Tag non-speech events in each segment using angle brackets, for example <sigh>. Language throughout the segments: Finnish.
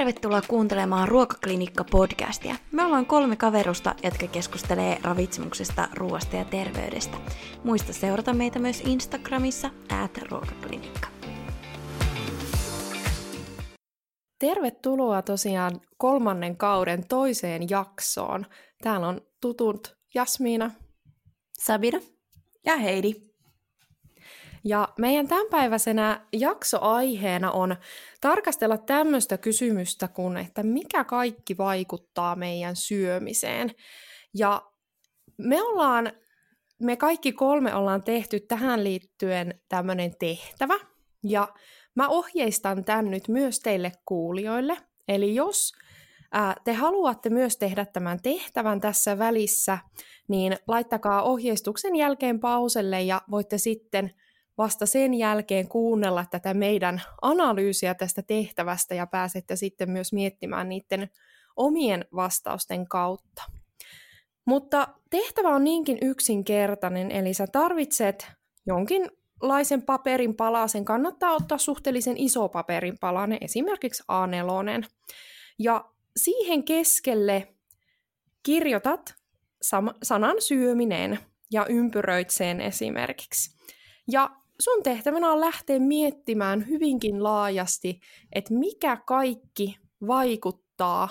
tervetuloa kuuntelemaan Ruokaklinikka-podcastia. Me ollaan kolme kaverusta, jotka keskustelee ravitsemuksesta, ruoasta ja terveydestä. Muista seurata meitä myös Instagramissa, at ruokaklinikka. Tervetuloa tosiaan kolmannen kauden toiseen jaksoon. Täällä on tutut Jasmiina, Sabina ja Heidi. Ja meidän tämänpäiväisenä jaksoaiheena on tarkastella tämmöistä kysymystä kuin, että mikä kaikki vaikuttaa meidän syömiseen. Ja me ollaan, me kaikki kolme ollaan tehty tähän liittyen tämmöinen tehtävä, ja mä ohjeistan tämän nyt myös teille kuulijoille. Eli jos ää, te haluatte myös tehdä tämän tehtävän tässä välissä, niin laittakaa ohjeistuksen jälkeen pauselle ja voitte sitten vasta sen jälkeen kuunnella tätä meidän analyysiä tästä tehtävästä ja pääsette sitten myös miettimään niiden omien vastausten kautta. Mutta tehtävä on niinkin yksinkertainen, eli sä tarvitset jonkinlaisen paperin palasen. Kannattaa ottaa suhteellisen iso paperin palanen, esimerkiksi A4. Ja siihen keskelle kirjoitat sanan syöminen ja ympyröit sen esimerkiksi. Ja sun tehtävänä on lähteä miettimään hyvinkin laajasti, että mikä kaikki vaikuttaa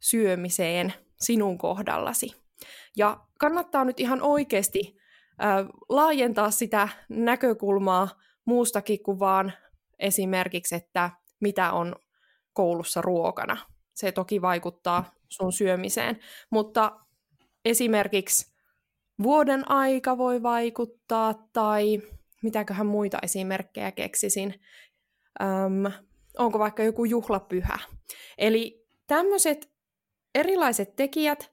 syömiseen sinun kohdallasi. Ja kannattaa nyt ihan oikeasti äh, laajentaa sitä näkökulmaa muustakin kuin vaan esimerkiksi, että mitä on koulussa ruokana. Se toki vaikuttaa sun syömiseen, mutta esimerkiksi vuoden aika voi vaikuttaa tai mitäköhän muita esimerkkejä keksisin. Öm, onko vaikka joku juhlapyhä. Eli tämmöiset erilaiset tekijät,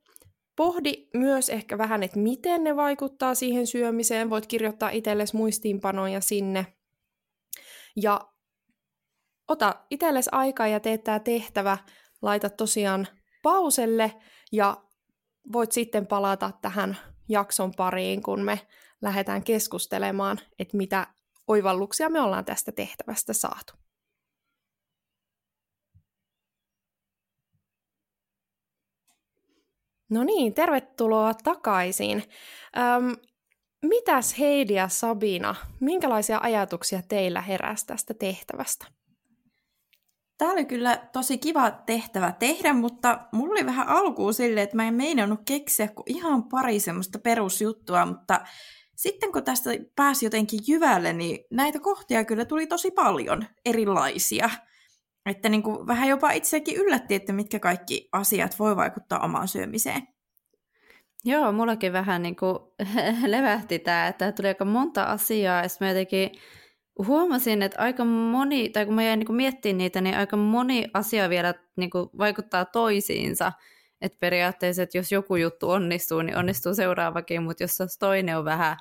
pohdi myös ehkä vähän, että miten ne vaikuttaa siihen syömiseen. Voit kirjoittaa itsellesi muistiinpanoja sinne. Ja ota itsellesi aikaa ja tee tämä tehtävä. Laita tosiaan pauselle ja voit sitten palata tähän jakson pariin, kun me lähdetään keskustelemaan, että mitä oivalluksia me ollaan tästä tehtävästä saatu. No niin, tervetuloa takaisin. Öm, mitäs Heidi ja Sabina, minkälaisia ajatuksia teillä heräsi tästä tehtävästä? Tämä oli kyllä tosi kiva tehtävä tehdä, mutta mulla oli vähän alkuun silleen, että mä en meinannut keksiä kuin ihan pari semmoista perusjuttua, mutta sitten kun tästä pääsi jotenkin jyvälle, niin näitä kohtia kyllä tuli tosi paljon erilaisia. Että niin kuin vähän jopa itsekin yllätti, että mitkä kaikki asiat voi vaikuttaa omaan syömiseen. Joo, mullakin vähän niin kuin <laughs> levähti tämä, että tuli aika monta asiaa, ja mä jotenkin huomasin, että aika moni, tai kun mä jäin niin miettimään niitä, niin aika moni asia vielä niin vaikuttaa toisiinsa. Että periaatteessa, että jos joku juttu onnistuu, niin onnistuu seuraavakin, mutta jos toinen on vähän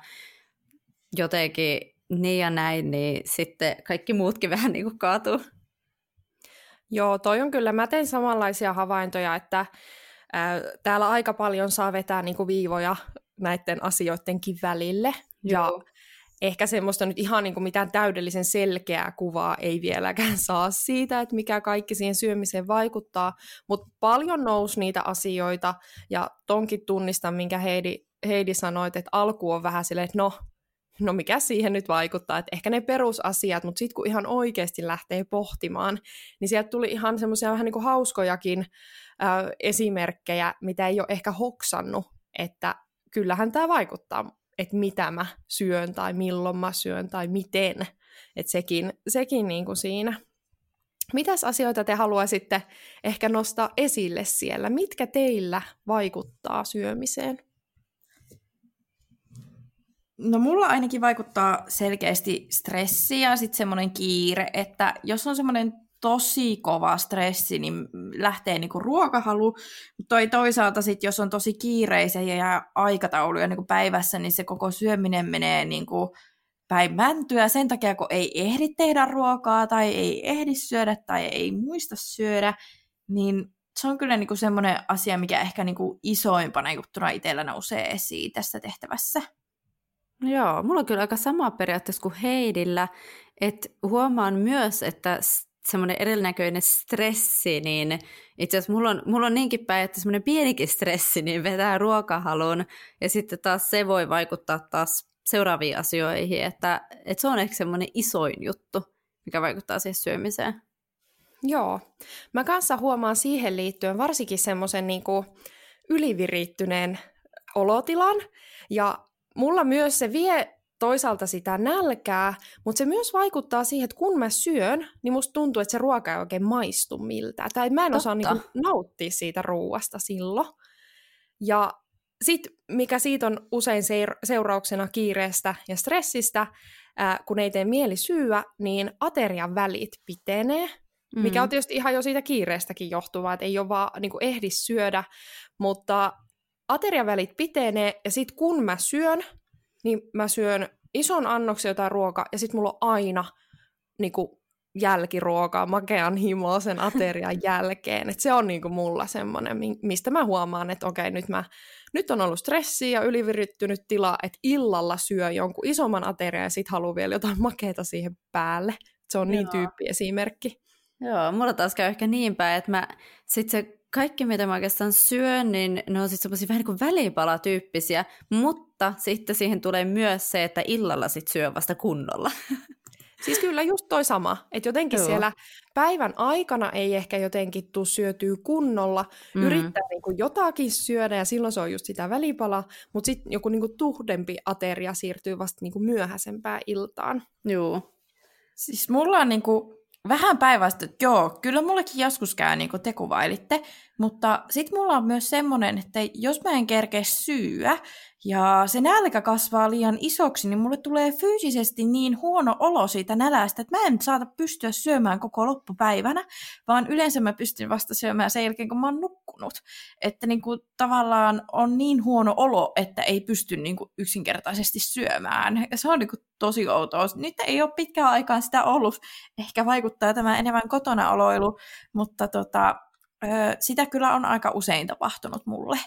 jotenkin niin ja näin, niin sitten kaikki muutkin <laughs> vähän niin kuin kaatuu. Joo, toi on kyllä, mä teen samanlaisia havaintoja, että ää, täällä aika paljon saa vetää niin kuin viivoja näiden asioidenkin välille. Joo. Ja ehkä semmoista nyt ihan niin kuin mitään täydellisen selkeää kuvaa ei vieläkään saa siitä, että mikä kaikki siihen syömiseen vaikuttaa, mutta paljon nousi niitä asioita, ja tonkin tunnistan, minkä Heidi, Heidi sanoi, että alku on vähän silleen, että no, no mikä siihen nyt vaikuttaa, että ehkä ne perusasiat, mutta sitten kun ihan oikeasti lähtee pohtimaan, niin sieltä tuli ihan semmoisia vähän niin kuin hauskojakin äh, esimerkkejä, mitä ei ole ehkä hoksannut, että kyllähän tämä vaikuttaa että mitä mä syön tai milloin mä syön tai miten. Että sekin, sekin niin kuin siinä. Mitäs asioita te haluaisitte ehkä nostaa esille siellä? Mitkä teillä vaikuttaa syömiseen? No mulla ainakin vaikuttaa selkeästi stressi ja sitten semmoinen kiire, että jos on semmoinen tosi kova stressi, niin lähtee niinku ruokahalu. Mutta toi toisaalta sit, jos on tosi kiireisiä ja aikatauluja niinku päivässä, niin se koko syöminen menee niinku päin mäntyä sen takia, kun ei ehdi tehdä ruokaa tai ei ehdi syödä tai ei muista syödä, niin se on kyllä niinku semmoinen asia, mikä ehkä niinku isoimpana juttuna itsellä nousee esiin tässä tehtävässä. Joo, mulla on kyllä aika sama periaatteessa kuin Heidillä, että huomaan myös, että semmoinen erinäköinen stressi, niin itse asiassa mulla on, mulla on niinkin päin, että semmoinen pienikin stressi niin vetää ruokahalun, ja sitten taas se voi vaikuttaa taas seuraaviin asioihin, että, että se on ehkä semmoinen isoin juttu, mikä vaikuttaa siihen syömiseen. Joo. Mä kanssa huomaan siihen liittyen varsinkin semmoisen niin ylivirittyneen olotilan, ja mulla myös se vie toisaalta sitä nälkää, mutta se myös vaikuttaa siihen, että kun mä syön, niin musta tuntuu, että se ruoka ei oikein maistu miltään. Tai mä en Totta. osaa niin nauttia siitä ruuasta silloin. Ja sitten, mikä siitä on usein seurauksena kiireestä ja stressistä, ää, kun ei tee mieli syyä, niin aterian välit pitenee, mm. mikä on tietysti ihan jo siitä kiireestäkin johtuvaa, että ei ole vaan niin ehdi syödä, mutta aterian välit pitenee, ja sitten kun mä syön, niin mä syön ison annoksen jotain ruokaa, ja sitten mulla on aina niin kuin, jälkiruokaa, makean himoa sen aterian <laughs> jälkeen. Et se on niinku mulla semmoinen, mistä mä huomaan, että okei, nyt, mä, nyt on ollut stressi ja ylivirittynyt tila, että illalla syö jonkun isomman aterian ja sitten haluaa vielä jotain makeata siihen päälle. Se on niin tyyppi esimerkki. Joo, mulla taas käy ehkä niin päin, että mä sit se kaikki, mitä mä oikeastaan syön, niin ne on sitten semmoisia vähän niin kuin välipalatyyppisiä, mutta sitten siihen tulee myös se, että illalla sit syö vasta kunnolla. <laughs> Siis kyllä just toi sama, että jotenkin Joo. siellä päivän aikana ei ehkä jotenkin tuu syötyä kunnolla, mm. yrittää niinku jotakin syödä ja silloin se on just sitä välipala, mutta sitten joku niinku tuhdempi ateria siirtyy vasta niinku myöhäisempään iltaan. Joo. Siis mulla on niinku vähän päivästä, että joo, kyllä mullekin joskus käy niin kuin te kuvailitte, mutta sitten mulla on myös semmoinen, että jos mä en kerkeä syyä ja se nälkä kasvaa liian isoksi, niin mulle tulee fyysisesti niin huono olo siitä nälästä, että mä en saata pystyä syömään koko loppupäivänä, vaan yleensä mä pystyn vasta syömään sen jälkeen, kun mä oon nukkunut. Että niin kuin tavallaan on niin huono olo, että ei pysty niin kuin yksinkertaisesti syömään. Ja se on niin kuin tosi outoa. Nyt ei ole pitkään aikaan sitä ollut. Ehkä vaikuttaa tämä enemmän kotona oloilu, mutta tota, sitä kyllä on aika usein tapahtunut mulle.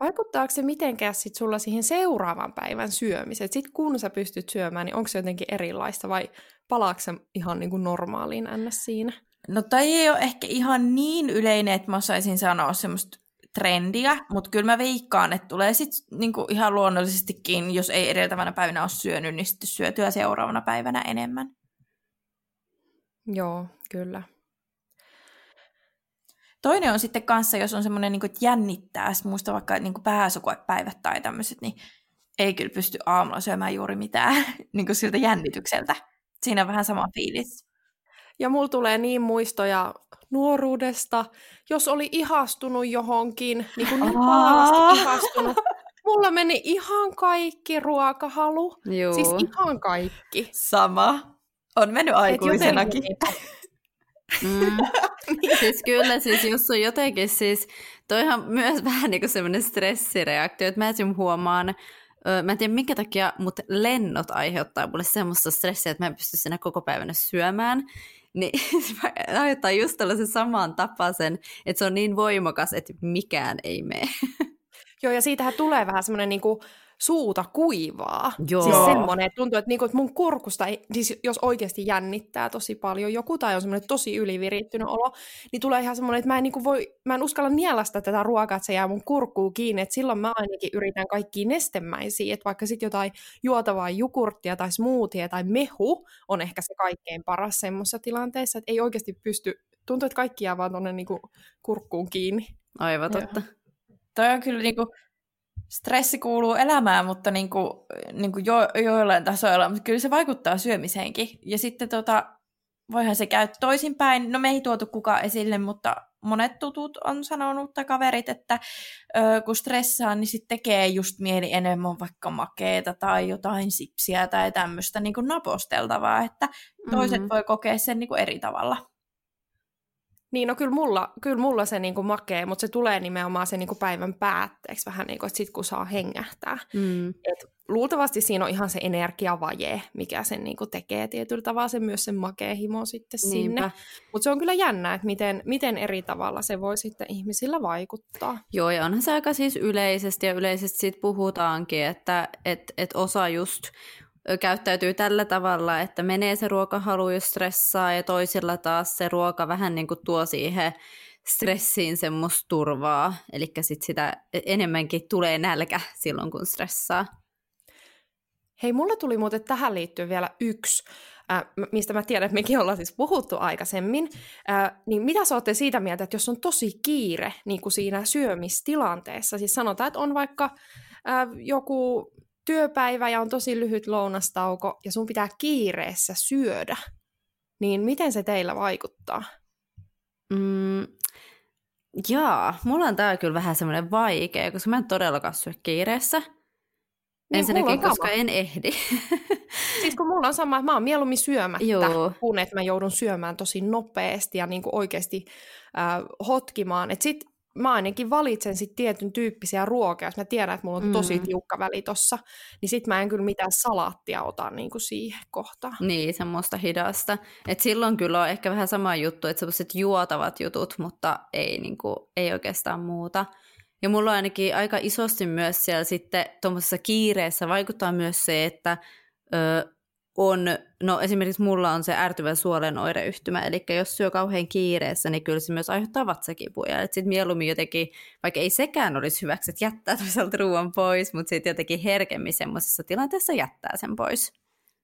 Vaikuttaako se mitenkään sit sulla siihen seuraavan päivän syömiseen? Sitten kun sä pystyt syömään, niin onko se jotenkin erilaista vai palaako se ihan niin kuin normaaliin ns. siinä? No tai ei ole ehkä ihan niin yleinen, että mä osaisin sanoa semmoista trendiä, mutta kyllä mä veikkaan, että tulee sitten niinku ihan luonnollisestikin, jos ei edeltävänä päivänä ole syönyt, niin sitten syötyä seuraavana päivänä enemmän. Joo, kyllä. Toinen on sitten kanssa, jos on semmoinen, niin että jännittää, muista vaikka niin pääsukoepäivät tai tämmöiset, niin ei kyllä pysty aamulla syömään juuri mitään <laughs> niin kuin siltä jännitykseltä. Siinä on vähän sama fiilis. Ja mulla tulee niin muistoja nuoruudesta, jos oli ihastunut johonkin, niin kuin niin ihastunut. Mulla meni ihan kaikki ruokahalu. Juu. Siis ihan kaikki. Sama. On mennyt aikuisenakin. Mm. <laughs> siis kyllä, siis jos on jotenkin, siis toihan myös <laughs> vähän niin kuin semmoinen stressireaktio, että mä esim. huomaan, mä en tiedä minkä takia, mutta lennot aiheuttaa mulle semmoista stressiä, että mä en pysty sinä koko päivänä syömään. Niin <laughs> se aiheuttaa just tällaisen saman tapaisen, että se on niin voimakas, että mikään ei mene. Joo, ja siitähän tulee vähän semmoinen niinku, suuta kuivaa. Joo. Siis semmoinen, että tuntuu, että, niinku, että mun kurkusta, ei, siis jos oikeasti jännittää tosi paljon joku tai on semmoinen tosi ylivirittynyt olo, niin tulee ihan semmoinen, että mä en, niinku voi, mä en uskalla nielasta tätä ruokaa, että se jää mun kurkkuun kiinni. Että silloin mä ainakin yritän kaikkia nestemäisiä, että vaikka sitten jotain juotavaa jukurttia tai smoothie tai mehu on ehkä se kaikkein paras semmoisessa tilanteessa, että ei oikeasti pysty, tuntuu, että kaikki jää vaan tuonne niinku kurkkuun kiinni. Aivan totta. Toi on kyllä niinku, stressi kuuluu elämään, mutta niin kuin, niin kuin jo, joillain tasoilla, mutta kyllä se vaikuttaa syömiseenkin. Ja sitten tota, voihan se käy toisinpäin. No me ei tuotu kukaan esille, mutta monet tutut on sanonut tai kaverit, että ö, kun stressaa, niin sitten tekee just mieli enemmän vaikka makeeta tai jotain sipsiä tai tämmöistä niin kuin naposteltavaa, että toiset mm-hmm. voi kokea sen niin kuin eri tavalla. Niin, no kyllä mulla, kyllä mulla se niinku makee, mutta se tulee nimenomaan sen niinku päivän päätteeksi vähän niin kuin, että sit kun saa hengähtää. Mm. Et luultavasti siinä on ihan se energiavaje, mikä sen niinku tekee tietyllä tavalla se myös sen makee himo sitten Niinpä. sinne. Mutta se on kyllä jännä, että miten, miten eri tavalla se voi sitten ihmisillä vaikuttaa. Joo, ja onhan se aika siis yleisesti ja yleisesti siitä puhutaankin, että et, et osa just käyttäytyy tällä tavalla, että menee se ruokahalu, jos stressaa, ja toisilla taas se ruoka vähän niin kuin tuo siihen stressiin semmoista turvaa, eli sit sitä enemmänkin tulee nälkä silloin, kun stressaa. Hei, mulla tuli muuten tähän liittyen vielä yksi, äh, mistä mä tiedän, että mekin ollaan siis puhuttu aikaisemmin. Äh, niin mitä sä olette siitä mieltä, että jos on tosi kiire niin kuin siinä syömistilanteessa, siis sanotaan, että on vaikka äh, joku työpäivä ja on tosi lyhyt lounastauko ja sun pitää kiireessä syödä, niin miten se teillä vaikuttaa? Mm, jaa, mulla on tää kyllä vähän semmoinen vaikea, koska mä en todellakaan syö kiireessä. Niin, Ensinnäkin, koska sama. en ehdi. <laughs> siis kun mulla on sama, että mä oon mieluummin syömättä, Joo. kun että mä joudun syömään tosi nopeasti ja niin kuin oikeasti äh, hotkimaan. Et sit mä ainakin valitsen sit tietyn tyyppisiä ruokia, jos mä tiedän, että mulla on tosi mm. tiukka väli tossa, niin sit mä en kyllä mitään salaattia ota niin kuin siihen kohtaan. Niin, semmoista hidasta. Et silloin kyllä on ehkä vähän sama juttu, että semmoiset juotavat jutut, mutta ei, niin kuin, ei oikeastaan muuta. Ja mulla on ainakin aika isosti myös siellä sitten tuommoisessa kiireessä vaikuttaa myös se, että ö, on, no esimerkiksi mulla on se ärtyvä suolen oireyhtymä, eli jos syö kauhean kiireessä, niin kyllä se myös aiheuttaa vatsakipuja. Sitten mieluummin jotenkin, vaikka ei sekään olisi hyväksi, että jättää toisaalta ruoan pois, mutta sitten jotenkin herkemmin semmoisessa tilanteessa jättää sen pois.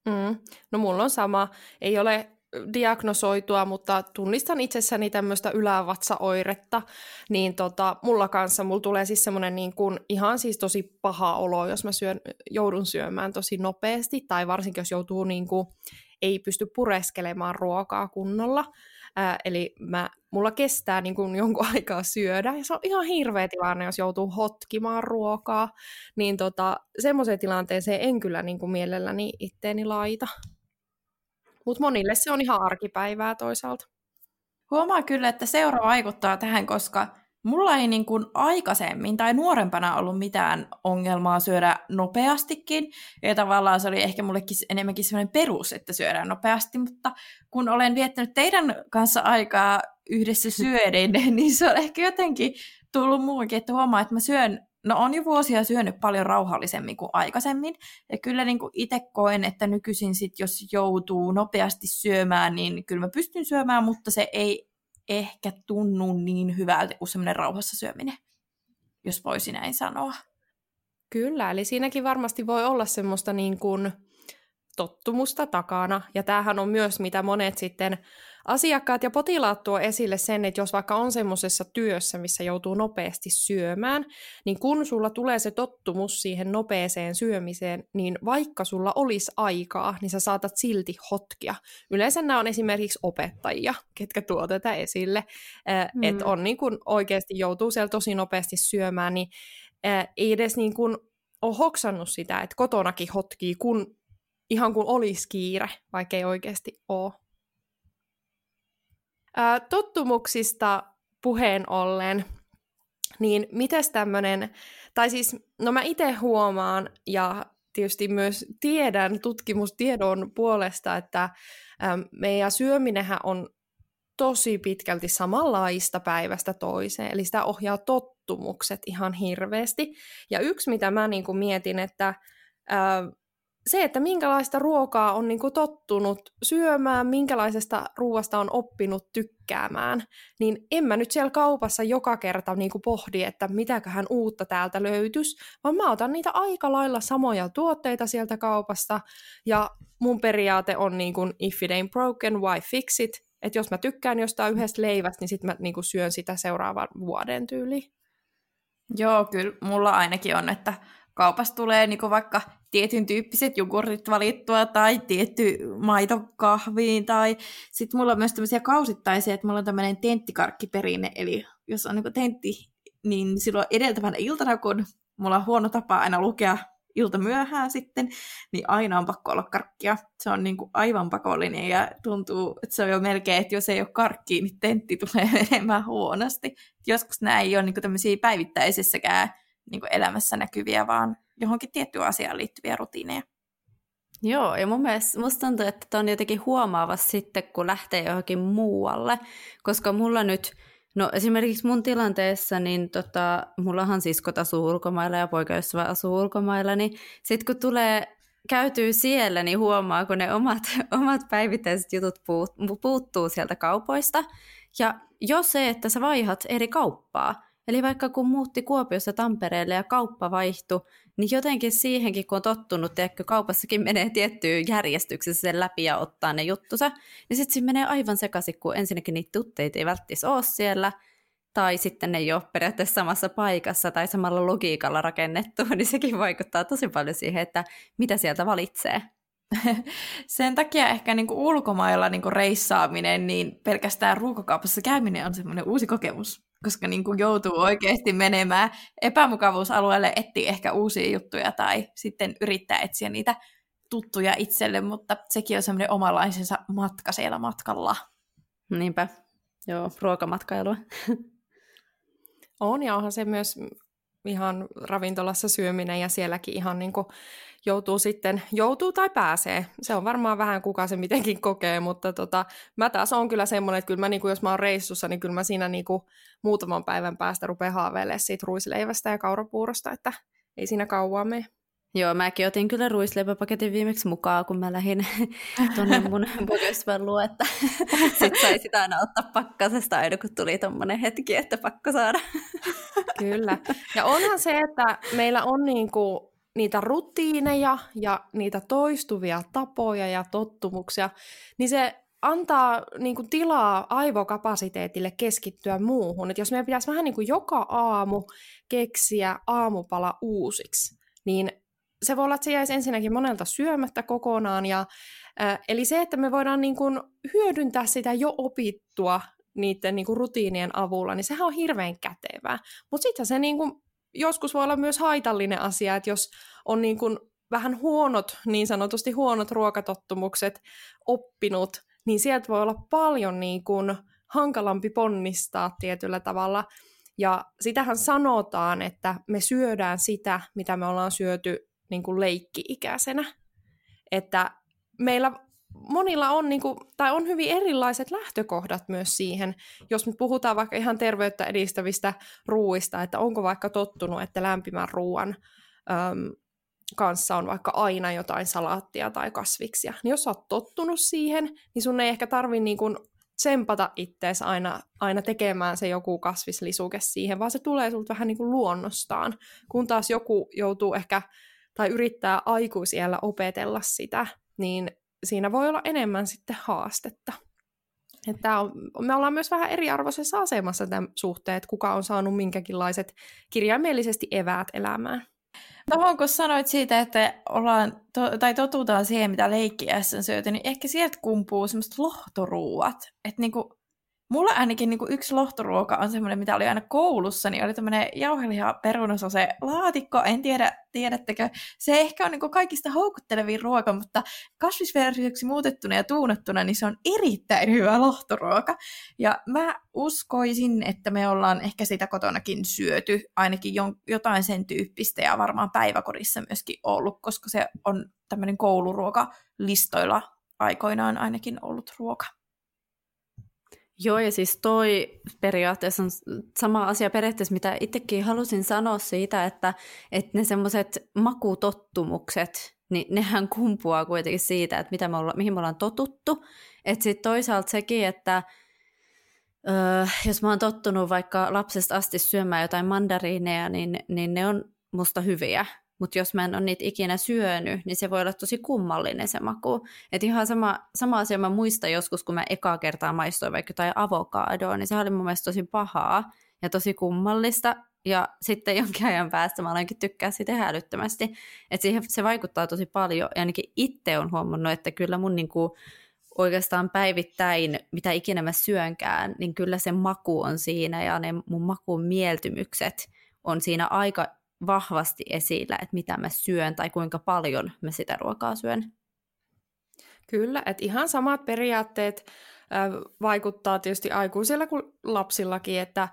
Mm. No mulla on sama. Ei ole diagnosoitua, mutta tunnistan itsessäni tämmöistä ylävatsaoiretta, niin tota, mulla kanssa mulla tulee siis semmoinen niin kuin ihan siis tosi paha olo, jos mä syön, joudun syömään tosi nopeasti, tai varsinkin jos joutuu niin kuin, ei pysty pureskelemaan ruokaa kunnolla. Ää, eli mä, mulla kestää niin kuin jonkun <laughs> aikaa syödä, ja se on ihan hirveä tilanne, jos joutuu hotkimaan ruokaa, niin tota, semmoiseen tilanteeseen en kyllä niin kuin mielelläni itteeni laita. Mutta monille se on ihan arkipäivää toisaalta. Huomaa kyllä, että seura vaikuttaa tähän, koska mulla ei niin kuin aikaisemmin tai nuorempana ollut mitään ongelmaa syödä nopeastikin. Ja tavallaan se oli ehkä mullekin enemmänkin sellainen perus, että syödään nopeasti, mutta kun olen viettänyt teidän kanssa aikaa yhdessä <laughs> syöden, niin se on ehkä jotenkin tullut muuakin, että huomaa, että mä syön No on jo vuosia syönyt paljon rauhallisemmin kuin aikaisemmin. Ja kyllä niin kuin itse koen, että nykyisin sit, jos joutuu nopeasti syömään, niin kyllä mä pystyn syömään, mutta se ei ehkä tunnu niin hyvältä kuin semmoinen rauhassa syöminen, jos voisi näin sanoa. Kyllä, eli siinäkin varmasti voi olla semmoista niin kuin tottumusta takana. Ja tämähän on myös, mitä monet sitten asiakkaat ja potilaat tuo esille sen, että jos vaikka on semmoisessa työssä, missä joutuu nopeasti syömään, niin kun sulla tulee se tottumus siihen nopeeseen syömiseen, niin vaikka sulla olisi aikaa, niin sä saatat silti hotkia. Yleensä nämä on esimerkiksi opettajia, ketkä tuo tätä esille, mm. että on niin kun oikeasti joutuu siellä tosi nopeasti syömään, niin ei edes niin kun ole hoksannut sitä, että kotonakin hotkii, kun ihan kuin olisi kiire, vaikka ei oikeasti ole. Tottumuksista puheen ollen, niin mites tämmöinen, tai siis, no mä itse huomaan ja tietysti myös tiedän tutkimustiedon puolesta, että meidän syöminenhän on tosi pitkälti samanlaista päivästä toiseen, eli sitä ohjaa tottumukset ihan hirveästi. Ja yksi, mitä mä niin kuin mietin, että se, että minkälaista ruokaa on niin kuin tottunut syömään, minkälaisesta ruoasta on oppinut tykkäämään, niin en mä nyt siellä kaupassa joka kerta niin kuin pohdi, että mitäköhän uutta täältä löytyisi, vaan mä otan niitä aika lailla samoja tuotteita sieltä kaupasta, ja mun periaate on niin kuin, if it ain't broken, why fix it? Että jos mä tykkään jostain yhdestä leivästä, niin sitten mä niin kuin syön sitä seuraavan vuoden tyyliin. Joo, kyllä mulla ainakin on, että kaupasta tulee niin vaikka tietyn tyyppiset jogurtit valittua tai tietty maito kahviin tai sitten mulla on myös tämmöisiä kausittaisia, että mulla on tämmöinen tenttikarkkiperinne, eli jos on niin tentti, niin silloin edeltävänä iltana, kun mulla on huono tapa aina lukea ilta myöhään sitten, niin aina on pakko olla karkkia. Se on niin kuin aivan pakollinen ja tuntuu, että se on jo melkein, että jos ei ole karkkia, niin tentti tulee <laughs> enemmän huonosti. Joskus nämä ei ole niin tämmöisiä päivittäisessäkään niin kuin elämässä näkyviä, vaan johonkin tiettyyn asiaan liittyviä rutiineja. Joo, ja mun mielestä musta tuntuu, että tämä on jotenkin huomaava sitten, kun lähtee johonkin muualle, koska mulla nyt, no esimerkiksi mun tilanteessa, niin tota, mullahan siskot asuu ulkomailla ja poikaystävä asuu ulkomailla, niin sitten kun tulee käytyy siellä, niin huomaa, kun ne omat, <laughs> omat päivittäiset jutut puut, puuttuu sieltä kaupoista. Ja jos se, että sä vaihat eri kauppaa, eli vaikka kun muutti Kuopiossa Tampereelle ja kauppa vaihtui, niin jotenkin siihenkin, kun on tottunut, että kaupassakin menee tiettyyn järjestyksessä sen läpi ja ottaa ne juttusa, niin sitten siinä menee aivan sekaisin, kun ensinnäkin niitä tutteita ei välttis ole siellä, tai sitten ne ei ole periaatteessa samassa paikassa tai samalla logiikalla rakennettu, <laughs> niin sekin vaikuttaa tosi paljon siihen, että mitä sieltä valitsee. <laughs> Sen takia ehkä niinku ulkomailla niinku reissaaminen, niin pelkästään ruokokaupassa käyminen on semmoinen uusi kokemus, koska niinku joutuu oikeasti menemään epämukavuusalueelle, etsiä ehkä uusia juttuja tai sitten yrittää etsiä niitä tuttuja itselle, mutta sekin on semmoinen omanlaisensa matka siellä matkalla. Niinpä, joo, ruokamatkailua. On, ja onhan se myös ihan ravintolassa syöminen ja sielläkin ihan niin kuin joutuu sitten, joutuu tai pääsee. Se on varmaan vähän kuka se mitenkin kokee, mutta tota, mä taas on kyllä semmoinen, että kyllä mä, niin kuin, jos mä oon reissussa, niin kyllä mä siinä niin kuin, muutaman päivän päästä rupean haaveilemaan siitä ruisleivästä ja kaurapuurosta, että ei siinä kauaa mene. Joo, mäkin otin kyllä ruisleipäpaketin viimeksi mukaan, kun mä lähdin <laughs> tuonne mun <laughs> bodyspän luo, että <laughs> sit sai sitä aina ottaa pakkasesta aina, kun tuli tommonen hetki, että pakko saada. Kyllä. Ja onhan se, että meillä on niinku niitä rutiineja ja niitä toistuvia tapoja ja tottumuksia, niin se antaa niin kuin, tilaa aivokapasiteetille keskittyä muuhun. Et jos meidän pitäisi vähän niin kuin joka aamu keksiä aamupala uusiksi, niin se voi olla, että se jäisi ensinnäkin monelta syömättä kokonaan. Ja, äh, eli se, että me voidaan niin kuin, hyödyntää sitä jo opittua niiden niin kuin, rutiinien avulla, niin sehän on hirveän kätevää. Mutta sitten se niin kuin, joskus voi olla myös haitallinen asia, että jos on niin kuin, vähän huonot, niin sanotusti huonot ruokatottumukset oppinut, niin sieltä voi olla paljon niin kuin, hankalampi ponnistaa tietyllä tavalla. Ja sitähän sanotaan, että me syödään sitä, mitä me ollaan syöty niin kuin leikki-ikäisenä. Että meillä monilla on, niin kuin, tai on hyvin erilaiset lähtökohdat myös siihen, jos me puhutaan vaikka ihan terveyttä edistävistä ruuista, että onko vaikka tottunut, että lämpimän ruoan äm, kanssa on vaikka aina jotain salaattia tai kasviksia. Niin jos olet tottunut siihen, niin sun ei ehkä tarvi niin kuin tsempata ittees aina, aina tekemään se joku kasvislisuke siihen, vaan se tulee sulta vähän niin kuin luonnostaan. Kun taas joku joutuu ehkä tai yrittää aikuisiellä opetella sitä, niin siinä voi olla enemmän sitten haastetta. Että me ollaan myös vähän eriarvoisessa asemassa tämän suhteen, että kuka on saanut minkäkinlaiset kirjaimellisesti eväät elämään. Tuohon kun sanoit siitä, että ollaan, to, tai totutaan siihen, mitä leikkiässä on syöty, niin ehkä sieltä kumpuu semmoista lohtoruuat. Että niinku, Mulla ainakin niin yksi lohtoruoka on semmoinen, mitä oli aina koulussa, niin oli tämmöinen jauheliha se laatikko, en tiedä, tiedättekö. Se ehkä on niin kaikista houkuttelevin ruoka, mutta kasvisversioksi muutettuna ja tuunattuna, niin se on erittäin hyvä lohtoruoka. Ja mä uskoisin, että me ollaan ehkä sitä kotonakin syöty, ainakin jotain sen tyyppistä ja varmaan päiväkodissa myöskin ollut, koska se on tämmöinen kouluruoka listoilla aikoinaan ainakin ollut ruoka. Joo, ja siis toi periaatteessa on sama asia periaatteessa, mitä itsekin halusin sanoa siitä, että, että ne semmoiset makutottumukset, niin nehän kumpuaa kuitenkin siitä, että mitä me olla, mihin me ollaan totuttu. Että sitten toisaalta sekin, että öö, jos mä oon tottunut vaikka lapsesta asti syömään jotain mandariineja, niin, niin ne on musta hyviä. Mutta jos mä en ole niitä ikinä syönyt, niin se voi olla tosi kummallinen se maku. Et ihan sama, sama asia mä muistan joskus, kun mä ekaa kertaa maistoin vaikka jotain avokadoa, niin se oli mun mielestä tosi pahaa ja tosi kummallista. Ja sitten jonkin ajan päästä mä aloinkin tykkää sitä hälyttömästi. Että siihen se vaikuttaa tosi paljon. Ja ainakin itse on huomannut, että kyllä mun niinku oikeastaan päivittäin, mitä ikinä mä syönkään, niin kyllä se maku on siinä ja ne mun makuun mieltymykset on siinä aika vahvasti esillä, että mitä mä syön tai kuinka paljon mä sitä ruokaa syön. Kyllä, että ihan samat periaatteet äh, vaikuttaa tietysti aikuisilla kuin lapsillakin, että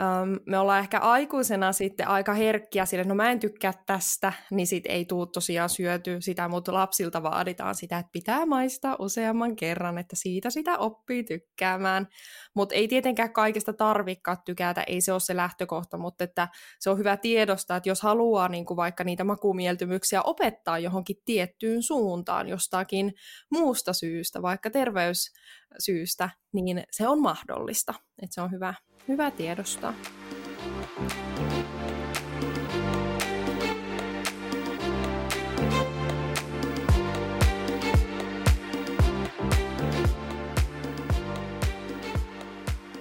Um, me ollaan ehkä aikuisena sitten aika herkkiä sille, no mä en tykkää tästä, niin sit ei tuu tosiaan syöty sitä, mutta lapsilta vaaditaan sitä, että pitää maistaa useamman kerran, että siitä sitä oppii tykkäämään. Mutta ei tietenkään kaikesta tarvikkaa tykätä, ei se ole se lähtökohta, mutta että se on hyvä tiedostaa, että jos haluaa niin kuin vaikka niitä makumieltymyksiä opettaa johonkin tiettyyn suuntaan jostakin muusta syystä, vaikka terveyssyystä, niin se on mahdollista. Että se on hyvä Hyvä tiedostaa.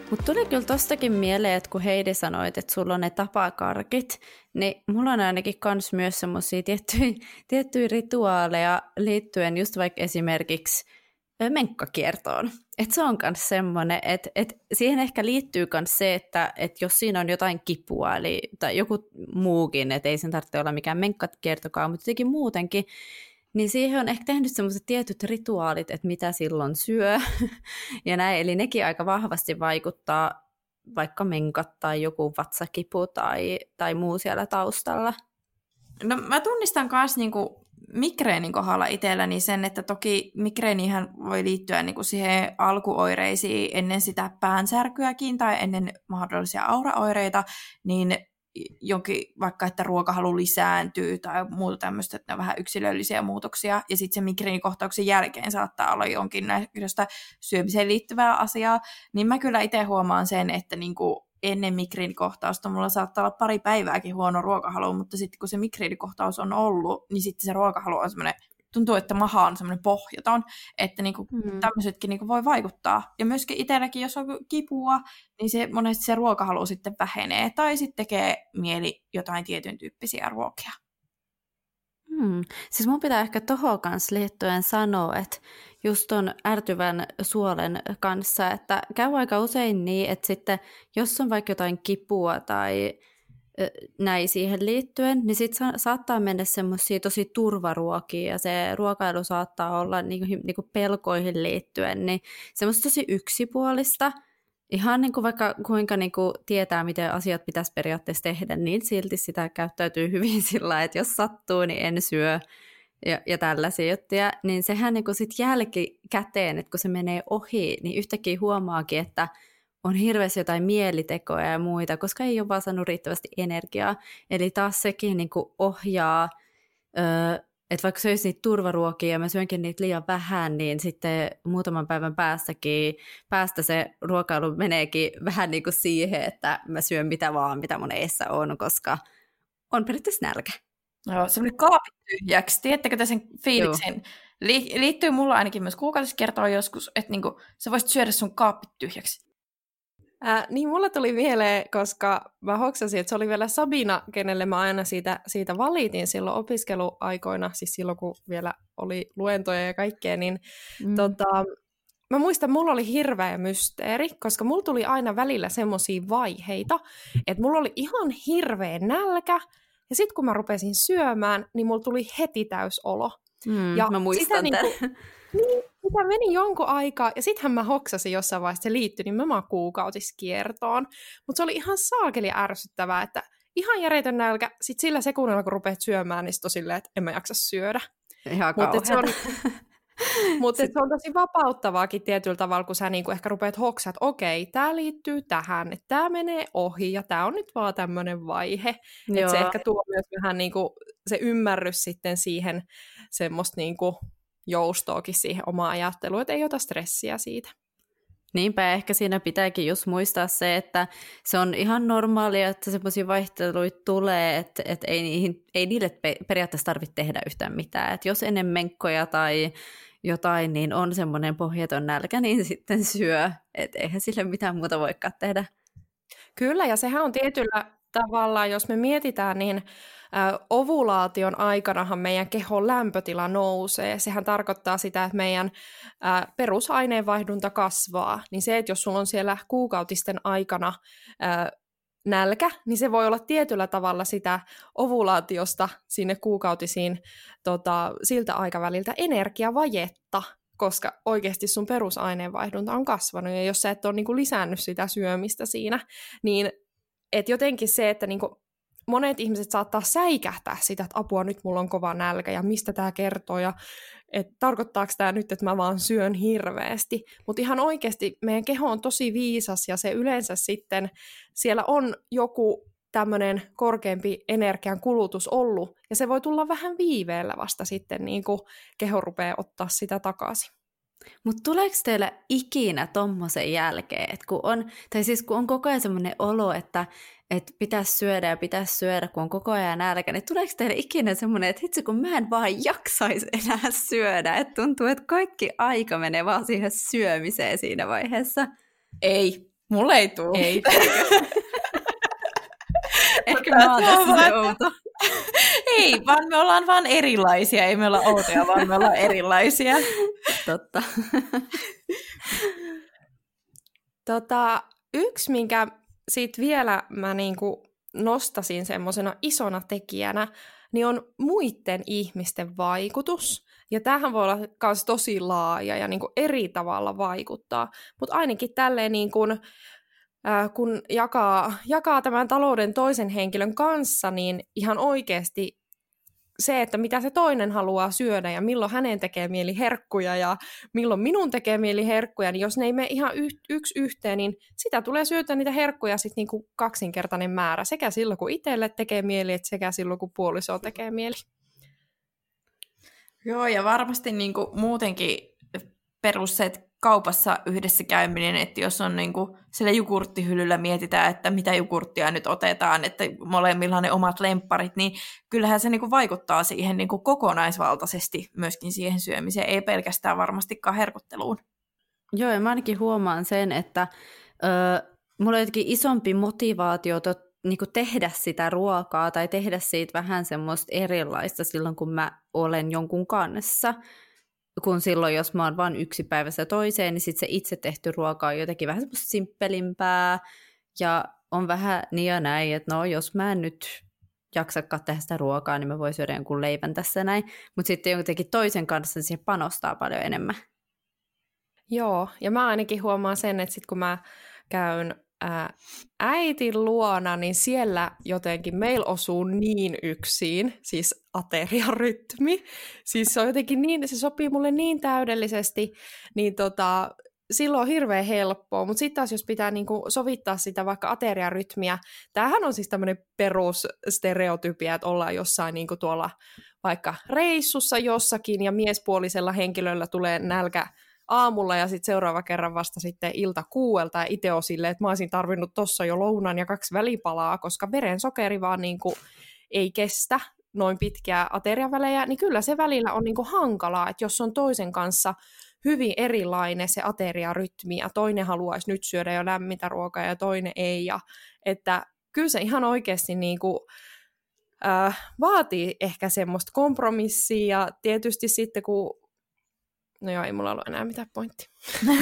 Mutta tuli kyllä tostakin mieleen, että kun Heidi sanoit, että sulla on ne tapakarkit, niin mulla on ainakin kans myös semmoisia tiettyjä, <laughs> tiettyjä rituaaleja liittyen just vaikka esimerkiksi menkkakiertoon. Et se on myös semmoinen, että et siihen ehkä liittyy myös se, että et jos siinä on jotain kipua eli, tai joku muukin, että ei sen tarvitse olla mikään menkkakiertokaan, mutta jotenkin muutenkin, niin siihen on ehkä tehnyt semmoiset tietyt rituaalit, että mitä silloin syö <laughs> ja näin. Eli nekin aika vahvasti vaikuttaa vaikka menkat tai joku vatsakipu tai, tai muu siellä taustalla. No mä tunnistan myös niinku migreenin kohdalla itselläni sen, että toki migreenihän voi liittyä niin kuin siihen alkuoireisiin ennen sitä päänsärkyäkin tai ennen mahdollisia auraoireita, niin jonkin vaikka, että ruokahalu lisääntyy tai muuta tämmöistä, että ne on vähän yksilöllisiä muutoksia. Ja sitten se migreenikohtauksen jälkeen saattaa olla jonkin näköistä syömiseen liittyvää asiaa. Niin mä kyllä itse huomaan sen, että niinku ennen migreenikohtausta mulla saattaa olla pari päivääkin huono ruokahalu, mutta sitten kun se migreenikohtaus on ollut, niin sitten se ruokahalu on semmoinen, tuntuu, että maha on semmoinen pohjaton, että niinku mm. tämmöisetkin niinku voi vaikuttaa. Ja myöskin itselläkin, jos on kipua, niin se monesti se ruokahalu sitten vähenee, tai sitten tekee mieli jotain tietyn tyyppisiä ruokia. Hmm. Siis mun pitää ehkä tohon kanssa liittyen sanoa, että just ton ärtyvän suolen kanssa, että käy aika usein niin, että sitten jos on vaikka jotain kipua tai näin siihen liittyen, niin sitten sa- saattaa mennä semmoisia tosi turvaruokia ja se ruokailu saattaa olla niinku, niinku pelkoihin liittyen, niin semmoista tosi yksipuolista. Ihan niin kuin vaikka kuinka niin kuin tietää, miten asiat pitäisi periaatteessa tehdä, niin silti sitä käyttäytyy <laughs> hyvin sillä että jos sattuu, niin en syö ja, ja tällaisia juttuja, niin sehän niin kuin sit jälkikäteen, että kun se menee ohi, niin yhtäkkiä huomaakin, että on hirveästi jotain mielitekoja ja muita, koska ei ole vaan saanut riittävästi energiaa. Eli taas sekin niin kuin ohjaa, öö, että vaikka söisi niitä turvaruokia ja mä syönkin niitä liian vähän, niin sitten muutaman päivän päästäkin, päästä se ruokailu meneekin vähän niin kuin siihen, että mä syön mitä vaan, mitä mun eessä on, koska on periaatteessa nälkä. Joo, semmoinen kaapit tyhjäksi. Tiedättekö te sen fiiliksen? Li- liittyy mulla ainakin myös kuukautiskertoa joskus, että niinku, sä voisit syödä sun kaapit tyhjäksi. Ää, niin mulla tuli mieleen, koska mä hoksasin, että se oli vielä Sabina, kenelle mä aina siitä, siitä valitin silloin opiskeluaikoina, siis silloin kun vielä oli luentoja ja kaikkea, niin mm. tota, mä muistan, mulla oli hirveä mysteeri, koska mulla tuli aina välillä semmoisia vaiheita, että mulla oli ihan hirveä nälkä, ja sitten kun mä rupesin syömään, niin mulla tuli heti täysolo. Mm, ja mä muistan sitä, Niin kuin, <laughs> niin, sitä meni jonkun aikaa, ja sittenhän mä hoksasin jossain vaiheessa, se liittyi nimenomaan kuukautiskiertoon. Mutta se oli ihan saakeli ärsyttävää, että ihan järjetön nälkä, sit sillä sekunnilla kun rupeat syömään, niin sitten silleen, että en mä jaksa syödä. Ihan Mutta se on, <laughs> <laughs> Mutta se on tosi vapauttavaakin tietyllä tavalla, kun sä niinku ehkä rupeat hoksaa, että okei, tämä liittyy tähän, että tämä menee ohi ja tämä on nyt vaan tämmöinen vaihe. Että se ehkä tuo myös vähän niinku se ymmärrys sitten siihen semmoista niinku joustoakin siihen omaan ajatteluun, että ei ota stressiä siitä. Niinpä ehkä siinä pitääkin just muistaa se, että se on ihan normaalia, että semmoisia vaihteluita tulee, että, että ei, niihin, ei niille periaatteessa tarvitse tehdä yhtään mitään. Että jos ennen menkkoja tai jotain, niin on semmoinen pohjaton nälkä, niin <laughs> sitten syö. Että eihän sille mitään muuta voikaan tehdä. Kyllä, ja sehän on tietyllä tavalla, jos me mietitään, niin ovulaation aikanahan meidän kehon lämpötila nousee. Sehän tarkoittaa sitä, että meidän perusaineenvaihdunta kasvaa. Niin se, että jos sulla on siellä kuukautisten aikana nälkä, niin se voi olla tietyllä tavalla sitä ovulaatiosta sinne kuukautisiin tota, siltä aikaväliltä energiavajetta, koska oikeasti sun perusaineenvaihdunta on kasvanut, ja jos sä et ole niin kuin lisännyt sitä syömistä siinä, niin et jotenkin se, että niinku monet ihmiset saattaa säikähtää sitä, että apua, nyt mulla on kova nälkä ja mistä tämä kertoo ja että tarkoittaako tämä nyt, että mä vaan syön hirveästi. Mutta ihan oikeasti meidän keho on tosi viisas ja se yleensä sitten, siellä on joku tämmöinen korkeampi energian kulutus ollut, ja se voi tulla vähän viiveellä vasta sitten, niin kuin keho rupeaa ottaa sitä takaisin. Mutta tuleeko teille ikinä tommosen jälkeen, että kun on, tai siis kun on koko ajan semmoinen olo, että, että pitäisi syödä ja pitäisi syödä, kun on koko ajan nälkä, niin tuleeko teille ikinä semmoinen, että hitsi kun mä en vaan jaksaisi enää syödä, että tuntuu, että kaikki aika menee vaan siihen syömiseen siinä vaiheessa? Ei, mulle ei tule. Ei. <laughs> Ehkä mä oon tässä outo. <laughs> Ei, vaan me ollaan vaan erilaisia. Ei me olla outoja, vaan me ollaan erilaisia. Totta. <laughs> Tota, yksi, minkä sit vielä mä niinku nostasin semmoisena isona tekijänä, niin on muiden ihmisten vaikutus. Ja tähän voi olla myös tosi laaja ja niinku eri tavalla vaikuttaa. Mutta ainakin tälleen niin kuin, äh, kun jakaa, jakaa tämän talouden toisen henkilön kanssa, niin ihan oikeasti se, että mitä se toinen haluaa syödä ja milloin hänen tekee mieli herkkuja ja milloin minun tekee mieli herkkuja, niin jos ne ei mene ihan y- yksi yhteen, niin sitä tulee syötä niitä herkkuja sitten niinku kaksinkertainen määrä, sekä silloin kun itselle tekee mieli, että sekä silloin kun puoliso tekee mieli. Joo, ja varmasti niinku muutenkin perus se, että kaupassa yhdessä käyminen, että jos on niin kuin sillä jogurttihyllyllä mietitään, että mitä jogurttia nyt otetaan, että molemmilla ne omat lempparit, niin kyllähän se niin kuin vaikuttaa siihen niin kuin kokonaisvaltaisesti myöskin siihen syömiseen, ei pelkästään varmastikaan herkutteluun. Joo, ja mä ainakin huomaan sen, että ö, mulla on jotenkin isompi motivaatio tot, niin kuin tehdä sitä ruokaa tai tehdä siitä vähän semmoista erilaista silloin, kun mä olen jonkun kanssa kun silloin, jos mä oon vain yksi päivässä toiseen, niin sitten se itse tehty ruoka on jotenkin vähän semmoista simppelimpää ja on vähän niin ja näin, että no jos mä en nyt jaksakaan tehdä sitä ruokaa, niin mä voin syödä jonkun leivän tässä näin. Mutta sitten jotenkin toisen kanssa niin se panostaa paljon enemmän. Joo, ja mä ainakin huomaan sen, että sit kun mä käyn ää, äitin luona, niin siellä jotenkin meillä osuu niin yksin, siis ateriarytmi. Siis se on jotenkin niin, se sopii mulle niin täydellisesti, niin tota, silloin on hirveän helppoa, mutta sitten taas jos pitää niinku sovittaa sitä vaikka ateriarytmiä, tämähän on siis tämmöinen perusstereotypia, että ollaan jossain niinku tuolla vaikka reissussa jossakin ja miespuolisella henkilöllä tulee nälkä aamulla ja sitten seuraava kerran vasta sitten ilta kuuelta. Ja itse on että mä olisin tarvinnut tossa jo lounan ja kaksi välipalaa, koska verensokeri vaan niin kuin ei kestä noin pitkiä ateriavälejä, niin kyllä se välillä on niin kuin hankalaa, että jos on toisen kanssa hyvin erilainen se ateriarytmi ja toinen haluaisi nyt syödä jo lämmintä ruokaa ja toinen ei, ja että kyllä se ihan oikeasti niin kuin, äh, vaatii ehkä semmoista kompromissia. Ja tietysti sitten kun No joo, ei mulla ollut enää mitään pointtia. <laughs>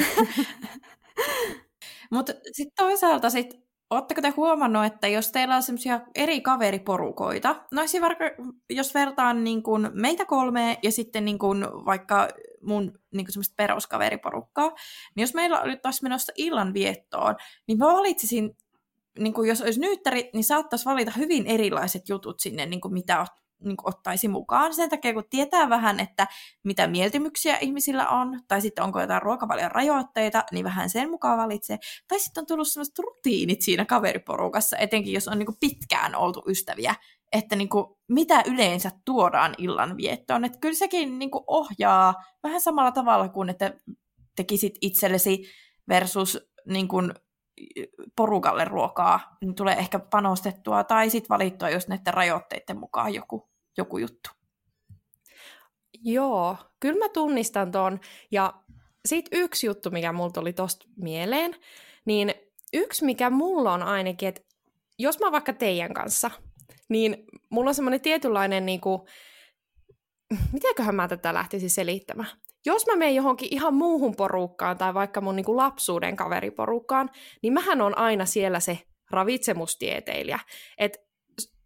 Mutta sitten toisaalta sit, ootteko te huomannut, että jos teillä on semmoisia eri kaveriporukoita, no jos vertaan niin kun meitä kolme ja sitten niin kun vaikka mun niin semmoista peruskaveriporukkaa, niin jos meillä oli taas menossa illan viettoon, niin mä valitsisin niin kuin jos olisi nyyttäri, niin saattaisi valita hyvin erilaiset jutut sinne, niin mitä niin kuin ottaisi mukaan sen takia, kun tietää vähän, että mitä mieltymyksiä ihmisillä on, tai sitten onko jotain ruokavalion rajoitteita, niin vähän sen mukaan valitsee. Tai sitten on tullut sellaiset rutiinit siinä kaveriporukassa, etenkin jos on niin kuin pitkään oltu ystäviä, että niin kuin, mitä yleensä tuodaan illan viettoon. Että kyllä sekin niin kuin ohjaa vähän samalla tavalla kuin, että tekisit itsellesi versus niin kuin, porukalle ruokaa, niin tulee ehkä panostettua tai sitten valittua just näiden rajoitteiden mukaan joku joku juttu. Joo, kyllä mä tunnistan ton. Ja sitten yksi juttu, mikä mulla tuli tosta mieleen, niin yksi, mikä mulla on ainakin, että jos mä vaikka teidän kanssa, niin mulla on semmoinen tietynlainen, niin kuin, mitenköhän mä tätä lähtisin selittämään? Jos mä menen johonkin ihan muuhun porukkaan tai vaikka mun niin kuin lapsuuden kaveriporukkaan, niin mähän on aina siellä se ravitsemustieteilijä. Että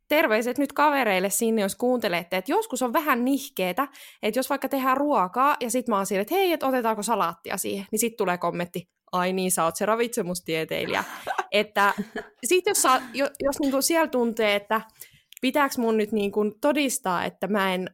terveiset nyt kavereille sinne, jos kuuntelette, että joskus on vähän nihkeetä, että jos vaikka tehdään ruokaa ja sitten mä oon siellä, että hei, että otetaanko salaattia siihen, niin sitten tulee kommentti, ai niin, sä oot se ravitsemustieteilijä. <laughs> että sitten jos, saa, jos, jos niin kuin siellä tuntee, että pitääkö mun nyt niin kuin todistaa, että mä en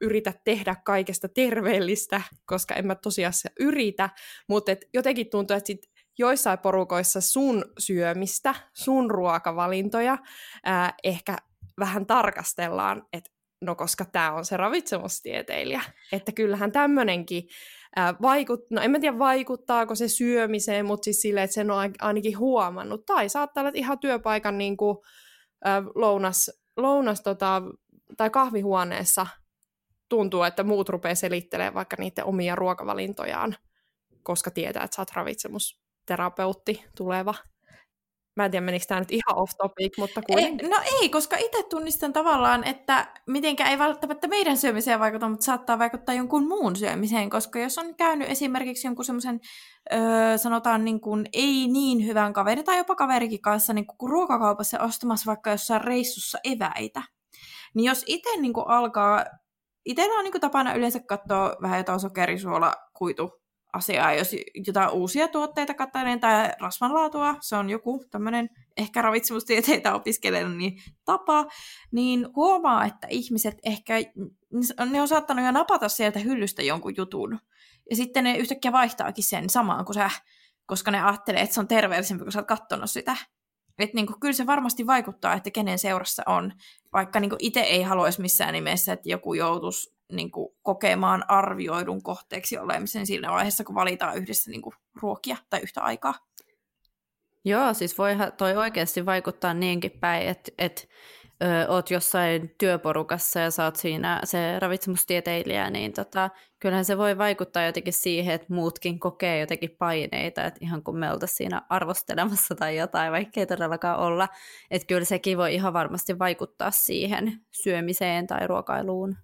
yritä tehdä kaikesta terveellistä, koska en mä tosiasiassa yritä, mutta et jotenkin tuntuu, että sit joissain porukoissa sun syömistä, sun ruokavalintoja ää, ehkä vähän tarkastellaan, että no koska tämä on se ravitsemustieteilijä, että kyllähän tämmöinenkin vaikut, no en mä tiedä vaikuttaako se syömiseen, mutta siis silleen, että sen on ainakin huomannut, tai saattaa olla ihan työpaikan niin kuin, ää, lounas, lounas tota, tai kahvihuoneessa tuntuu, että muut rupeaa selittelemään vaikka niiden omia ruokavalintojaan, koska tietää, että sä oot ravitsemusterapeutti tuleva. Mä en tiedä, menikö tämä nyt ihan off topic, mutta kuitenkin. Ei, no ei, koska itse tunnistan tavallaan, että mitenkä ei välttämättä meidän syömiseen vaikuta, mutta saattaa vaikuttaa jonkun muun syömiseen, koska jos on käynyt esimerkiksi jonkun semmoisen, öö, sanotaan niin kuin, ei niin hyvän kaveri tai jopa kaverikin kanssa niin kuin ruokakaupassa ostamassa vaikka jossain reissussa eväitä, niin jos itse niin kuin alkaa itsellä on niin tapana yleensä katsoa vähän jotain sokerisuola, kuitu asiaa, jos jotain uusia tuotteita katselen tai rasvanlaatua, se on joku tämmöinen ehkä ravitsemustieteitä opiskelevan niin tapa, niin huomaa, että ihmiset ehkä, ne on saattanut jo napata sieltä hyllystä jonkun jutun, ja sitten ne yhtäkkiä vaihtaakin sen samaan kuin sä, koska ne ajattelee, että se on terveellisempi, kun sä oot kattonut sitä. Että niin kuin, kyllä se varmasti vaikuttaa, että kenen seurassa on, vaikka niin itse ei haluaisi missään nimessä, että joku joutuisi niin kuin, kokemaan arvioidun kohteeksi olemisen siinä vaiheessa, kun valitaan yhdessä niin kuin, ruokia tai yhtä aikaa. Joo, siis voi toi oikeasti vaikuttaa niinkin päin, että, että ö, oot jossain työporukassa ja saat siinä se ravitsemustieteilijä, niin tota, kyllähän se voi vaikuttaa jotenkin siihen, että muutkin kokee jotenkin paineita, että ihan kun me oltaisiin siinä arvostelemassa tai jotain, vaikka ei todellakaan olla, että kyllä sekin voi ihan varmasti vaikuttaa siihen syömiseen tai ruokailuun.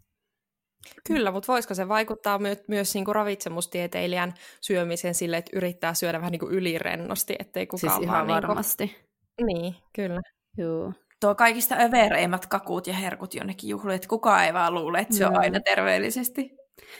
Kyllä, mutta voisiko se vaikuttaa my- myös niin kuin ravitsemustieteilijän syömiseen sille, että yrittää syödä vähän niin kuin ylirennosti, ettei kukaan siis ihan vaan varmasti. Niin, kuin... niin kyllä. Joo tuo kaikista övereimmät kakut ja herkut jonnekin juhliin, että kukaan ei vaan luule, että se on aina terveellisesti.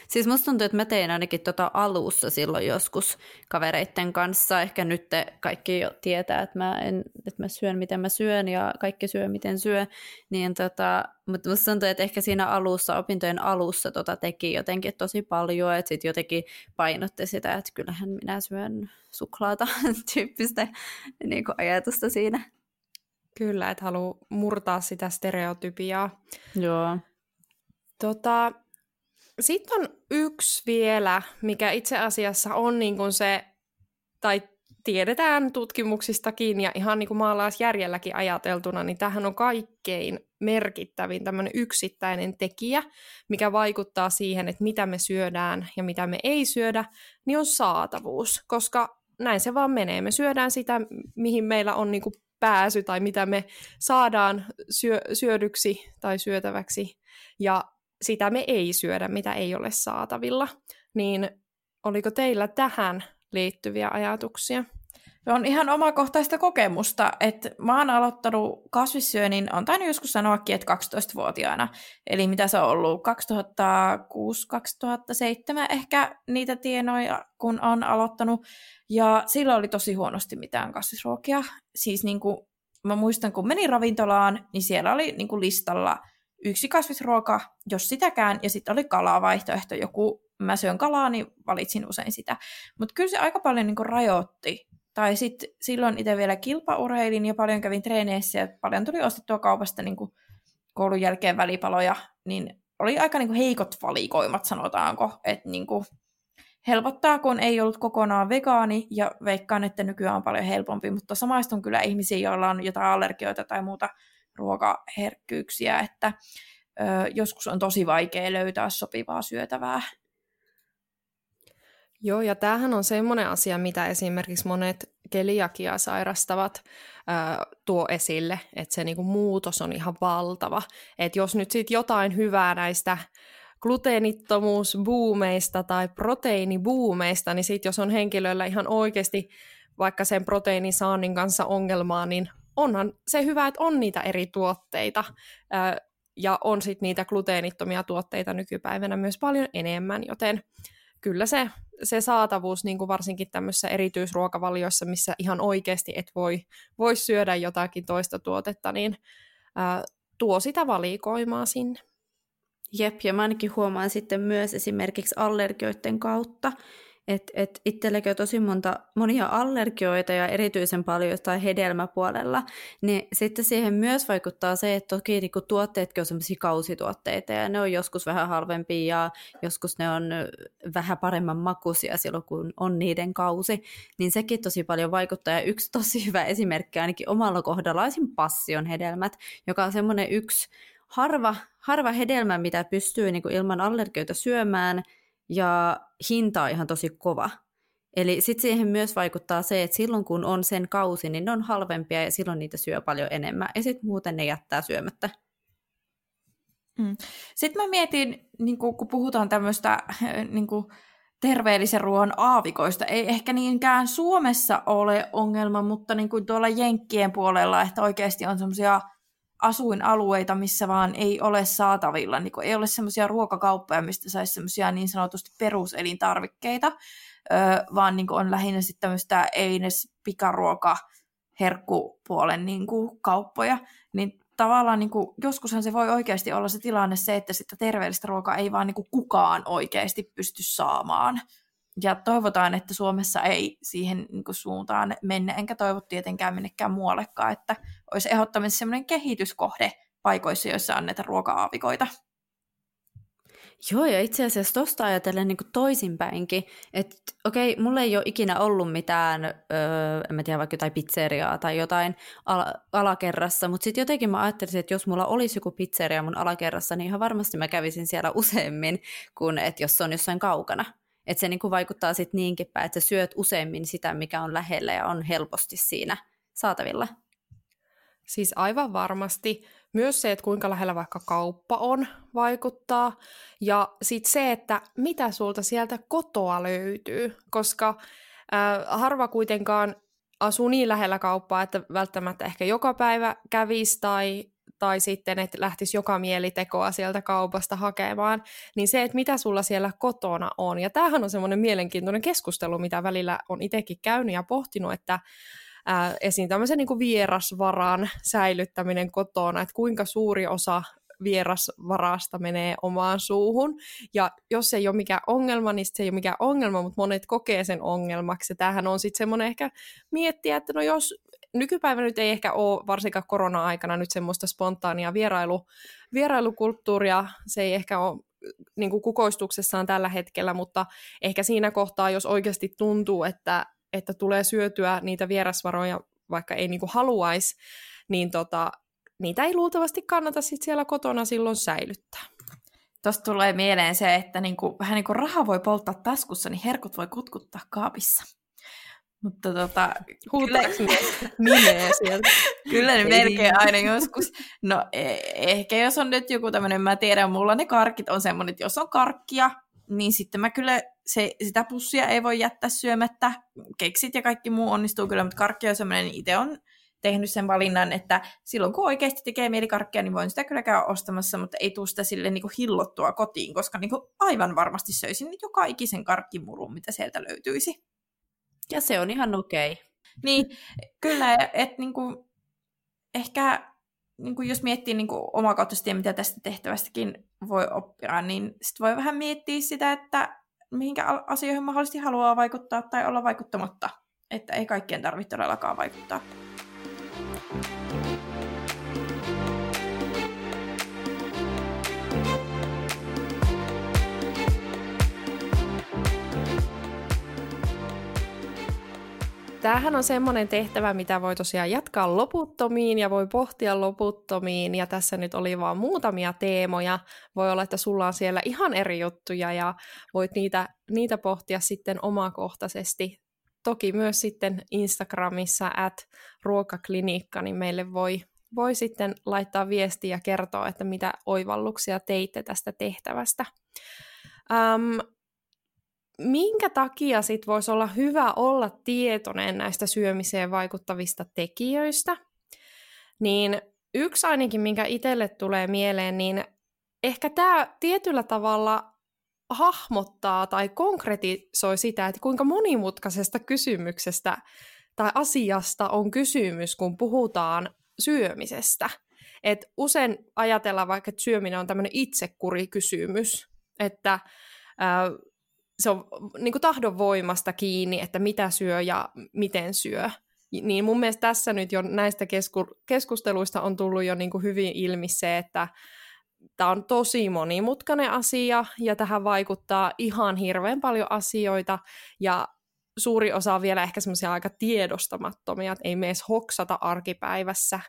Siis musta tuntuu, että mä tein ainakin tota alussa silloin joskus kavereitten kanssa. Ehkä nyt te kaikki jo tietää, että mä, en, että mä syön miten mä syön ja kaikki syö miten syö. Niin tota, mutta musta tuntuu, että ehkä siinä alussa, opintojen alussa tota teki jotenkin tosi paljon. Että sitten jotenkin painotti sitä, että kyllähän minä syön suklaata <laughs> tyyppistä niin ajatusta siinä. Kyllä, että haluaa murtaa sitä stereotypiaa. Joo. Tota, sitten on yksi vielä, mikä itse asiassa on niin kuin se, tai tiedetään tutkimuksistakin ja ihan niin kuin maalaisjärjelläkin ajateltuna, niin tähän on kaikkein merkittävin tämmöinen yksittäinen tekijä, mikä vaikuttaa siihen, että mitä me syödään ja mitä me ei syödä, niin on saatavuus, koska näin se vaan menee. Me syödään sitä, mihin meillä on niin kuin pääsy tai mitä me saadaan syö, syödyksi tai syötäväksi ja sitä me ei syödä, mitä ei ole saatavilla. Niin oliko teillä tähän liittyviä ajatuksia? On ihan omakohtaista kokemusta, että mä oon aloittanut kasvissyönnin, on tainnut joskus sanoakin, että 12-vuotiaana. Eli mitä se on ollut, 2006-2007 ehkä niitä tienoja, kun on aloittanut. Ja silloin oli tosi huonosti mitään kasvisruokia. Siis niin kuin, mä muistan, kun menin ravintolaan, niin siellä oli niin kuin listalla yksi kasvisruoka, jos sitäkään, ja sitten oli kalavaihtoehto, joku, mä syön kalaa, niin valitsin usein sitä. Mutta kyllä se aika paljon niin rajoitti tai sitten silloin itse vielä kilpaurheilin ja paljon kävin treeneissä ja paljon tuli ostettua kaupasta niin kuin koulun jälkeen välipaloja, niin oli aika niin kuin heikot valikoimat, sanotaanko. Että niin kuin helpottaa, kun ei ollut kokonaan vegaani ja veikkaan, että nykyään on paljon helpompi, mutta samaistun kyllä ihmisiä, joilla on jotain allergioita tai muuta ruokaherkkyyksiä, että ö, joskus on tosi vaikea löytää sopivaa syötävää. Joo, ja tämähän on semmoinen asia, mitä esimerkiksi monet keliakia sairastavat ää, tuo esille, että se niinku muutos on ihan valtava. Että jos nyt sitten jotain hyvää näistä gluteenittomuusbuumeista tai proteiinibuumeista, niin sitten jos on henkilöllä ihan oikeasti vaikka sen proteiinin saannin kanssa ongelmaa, niin onhan se hyvä, että on niitä eri tuotteita, ää, ja on sitten niitä gluteenittomia tuotteita nykypäivänä myös paljon enemmän, joten kyllä se se saatavuus niin kuin varsinkin tämmöisissä erityisruokavalioissa, missä ihan oikeasti et voi, voi syödä jotakin toista tuotetta, niin ää, tuo sitä valikoimaa sinne. Jep, ja mä ainakin huomaan sitten myös esimerkiksi allergioiden kautta, että et itselläkin on tosi monta, monia allergioita ja erityisen paljon jostain hedelmäpuolella, niin sitten siihen myös vaikuttaa se, että toki niin tuotteetkin on sellaisia kausituotteita ja ne on joskus vähän halvempia ja joskus ne on vähän paremman makuisia silloin, kun on niiden kausi, niin sekin tosi paljon vaikuttaa. Ja yksi tosi hyvä esimerkki ainakin omalla kohdalla on passion hedelmät, joka on semmoinen yksi harva, harva hedelmä, mitä pystyy niin kuin ilman allergioita syömään, ja hinta on ihan tosi kova. Eli sitten siihen myös vaikuttaa se, että silloin kun on sen kausi, niin ne on halvempia ja silloin niitä syö paljon enemmän. Ja sitten muuten ne jättää syömättä. Mm. Sitten mä mietin, niin kun puhutaan tämmöistä <laughs> niin terveellisen ruoan aavikoista, ei ehkä niinkään Suomessa ole ongelma, mutta niin kuin tuolla Jenkkien puolella, että oikeasti on semmoisia asuinalueita, missä vaan ei ole saatavilla, niin ei ole semmoisia ruokakauppoja, mistä saisi semmoisia niin sanotusti peruselintarvikkeita, vaan niin on lähinnä sitten tämmöistä eines pikaruoka herkkupuolen niin kauppoja, niin tavallaan niin joskushan se voi oikeasti olla se tilanne se, että sitä terveellistä ruokaa ei vaan niin kukaan oikeasti pysty saamaan. Ja toivotaan, että Suomessa ei siihen niin kuin, suuntaan mennä, enkä toivo tietenkään minnekään muuallekaan, että olisi ehdottomasti sellainen kehityskohde paikoissa, joissa näitä ruoka-aavikoita. Joo, ja itse asiassa tuosta ajatellen niin toisinpäinkin, että okei, mulla ei ole ikinä ollut mitään, öö, en mä tiedä, vaikka jotain pizzeriaa tai jotain al- alakerrassa, mutta sitten jotenkin mä ajattelisin, että jos mulla olisi joku pizzeria mun alakerrassa, niin ihan varmasti mä kävisin siellä useammin kuin että jos se on jossain kaukana. Että se niin kuin vaikuttaa sitten niinkin päin, että sä syöt useammin sitä, mikä on lähellä ja on helposti siinä saatavilla. Siis aivan varmasti. Myös se, että kuinka lähellä vaikka kauppa on, vaikuttaa. Ja sitten se, että mitä sulta sieltä kotoa löytyy, koska äh, harva kuitenkaan asuu niin lähellä kauppaa, että välttämättä ehkä joka päivä kävisi tai, tai sitten, että lähtisi joka mielitekoa sieltä kaupasta hakemaan, niin se, että mitä sulla siellä kotona on. Ja tämähän on semmoinen mielenkiintoinen keskustelu, mitä välillä on itsekin käynyt ja pohtinut, että ää, esiin tämmöisen niin kuin vierasvaran säilyttäminen kotona, että kuinka suuri osa vierasvarasta menee omaan suuhun. Ja jos se ei ole mikään ongelma, niin se ei ole mikään ongelma, mutta monet kokee sen ongelmaksi. Ja tämähän on sitten semmoinen ehkä miettiä, että no jos nykypäivänä nyt ei ehkä ole varsinkaan korona-aikana nyt semmoista spontaania vierailu, vierailukulttuuria, se ei ehkä ole niin kuin kukoistuksessaan tällä hetkellä, mutta ehkä siinä kohtaa, jos oikeasti tuntuu, että että tulee syötyä niitä vierasvaroja, vaikka ei niinku haluaisi, niin tota, niitä ei luultavasti kannata sit siellä kotona silloin säilyttää. Tuosta tulee mieleen se, että niinku, vähän niin kuin raha voi polttaa taskussa, niin herkut voi kutkuttaa kaapissa. Mutta tota, kyllä, nimeä sieltä. <laughs> kyllä ne melkein aina joskus. No e- ehkä jos on nyt joku tämmöinen, mä tiedän, mulla ne karkit on semmoinen, että jos on karkkia, niin sitten mä kyllä se, sitä pussia ei voi jättää syömättä. Keksit ja kaikki muu onnistuu kyllä, mutta karkki on semmoinen, niin itse on tehnyt sen valinnan, että silloin kun oikeasti tekee mieli karkkia, niin voin sitä kyllä käydä ostamassa, mutta ei tule sitä sille niin hillottua kotiin, koska niin aivan varmasti söisin joka ikisen karkkimurun, mitä sieltä löytyisi. Ja se on ihan okei. Okay. Niin, kyllä, että niin kuin, ehkä niin kuin jos miettii niin kuin omakohtaisesti mitä tästä tehtävästäkin voi oppia, niin sitten voi vähän miettiä sitä, että mihinkä asioihin mahdollisesti haluaa vaikuttaa tai olla vaikuttamatta. Että ei kaikkien tarvitse todellakaan vaikuttaa. Tämähän on semmoinen tehtävä, mitä voi tosiaan jatkaa loputtomiin ja voi pohtia loputtomiin. Ja tässä nyt oli vaan muutamia teemoja. Voi olla, että sulla on siellä ihan eri juttuja ja voit niitä, niitä pohtia sitten omakohtaisesti. Toki myös sitten Instagramissa at ruokaklinikka, niin meille voi, voi sitten laittaa viestiä ja kertoa, että mitä oivalluksia teitte tästä tehtävästä. Um, minkä takia sit voisi olla hyvä olla tietoinen näistä syömiseen vaikuttavista tekijöistä, niin yksi ainakin, minkä itselle tulee mieleen, niin ehkä tämä tietyllä tavalla hahmottaa tai konkretisoi sitä, että kuinka monimutkaisesta kysymyksestä tai asiasta on kysymys, kun puhutaan syömisestä. Et usein ajatellaan vaikka, että syöminen on tämmöinen itsekurikysymys, että ää, se on niin kuin tahdonvoimasta kiinni, että mitä syö ja miten syö. Niin mun mielestä tässä nyt jo näistä kesku- keskusteluista on tullut jo niin kuin hyvin ilmi se, että tämä on tosi monimutkainen asia ja tähän vaikuttaa ihan hirveän paljon asioita ja suuri osa on vielä ehkä semmoisia aika tiedostamattomia, että ei me edes hoksata arkipäivässä,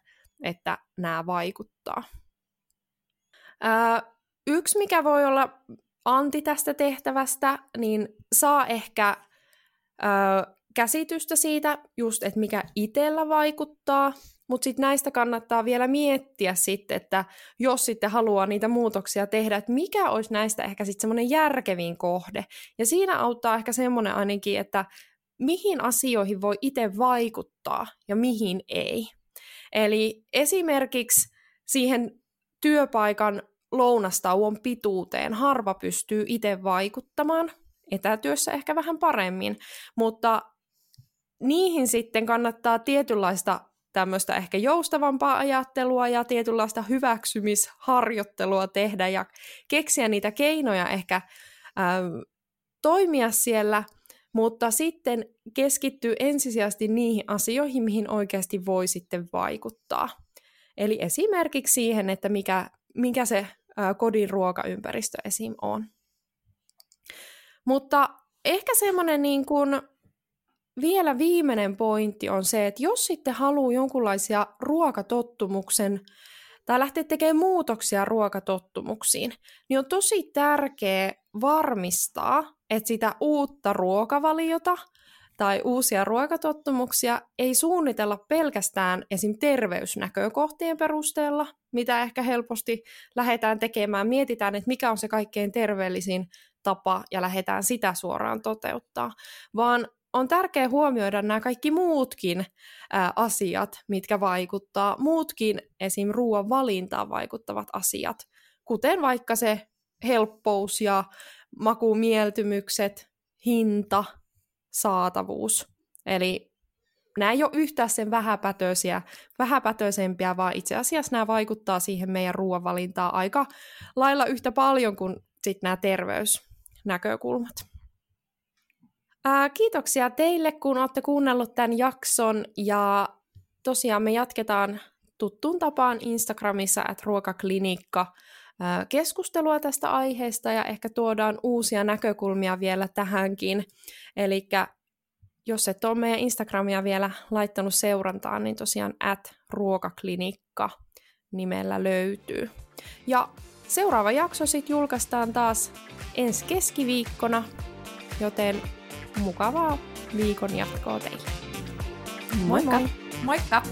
että nämä vaikuttaa. Ää, yksi, mikä voi olla anti tästä tehtävästä, niin saa ehkä ää, käsitystä siitä, just, että mikä itsellä vaikuttaa, mutta sitten näistä kannattaa vielä miettiä sitten, että jos sitten haluaa niitä muutoksia tehdä, että mikä olisi näistä ehkä sitten semmoinen järkevin kohde. Ja siinä auttaa ehkä semmoinen ainakin, että mihin asioihin voi itse vaikuttaa ja mihin ei. Eli esimerkiksi siihen työpaikan lounastauon pituuteen harva pystyy itse vaikuttamaan, etätyössä ehkä vähän paremmin, mutta niihin sitten kannattaa tietynlaista tämmöistä ehkä joustavampaa ajattelua ja tietynlaista hyväksymisharjoittelua tehdä ja keksiä niitä keinoja ehkä ähm, toimia siellä, mutta sitten keskittyy ensisijaisesti niihin asioihin, mihin oikeasti voi sitten vaikuttaa. Eli esimerkiksi siihen, että mikä, mikä se äh, kodin ruokaympäristö esim. on. Mutta ehkä semmoinen niin kuin vielä viimeinen pointti on se, että jos sitten haluaa jonkunlaisia ruokatottumuksen tai lähtee tekemään muutoksia ruokatottumuksiin, niin on tosi tärkeää varmistaa, että sitä uutta ruokavaliota tai uusia ruokatottumuksia ei suunnitella pelkästään esim. terveysnäkökohtien perusteella, mitä ehkä helposti lähdetään tekemään. Mietitään, että mikä on se kaikkein terveellisin tapa ja lähdetään sitä suoraan toteuttaa, vaan on tärkeää huomioida nämä kaikki muutkin ää, asiat, mitkä vaikuttaa, muutkin esim. ruoan valintaan vaikuttavat asiat, kuten vaikka se helppous ja makumieltymykset, hinta, saatavuus. Eli nämä ei ole yhtään sen vähäpätöisiä, vähäpätöisempiä, vaan itse asiassa nämä vaikuttaa siihen meidän ruoanvalintaan aika lailla yhtä paljon kuin sitten nämä terveysnäkökulmat. Ää, kiitoksia teille, kun olette kuunnellut tämän jakson ja tosiaan me jatketaan tuttuun tapaan Instagramissa at ruokaklinikka keskustelua tästä aiheesta ja ehkä tuodaan uusia näkökulmia vielä tähänkin. Eli jos et ole meidän Instagramia vielä laittanut seurantaan, niin tosiaan at ruokaklinikka nimellä löytyy. Ja seuraava jakso sitten julkaistaan taas ensi keskiviikkona, joten mukavaa viikon jatkoa teille. Moikka! Moi moi. Moikka!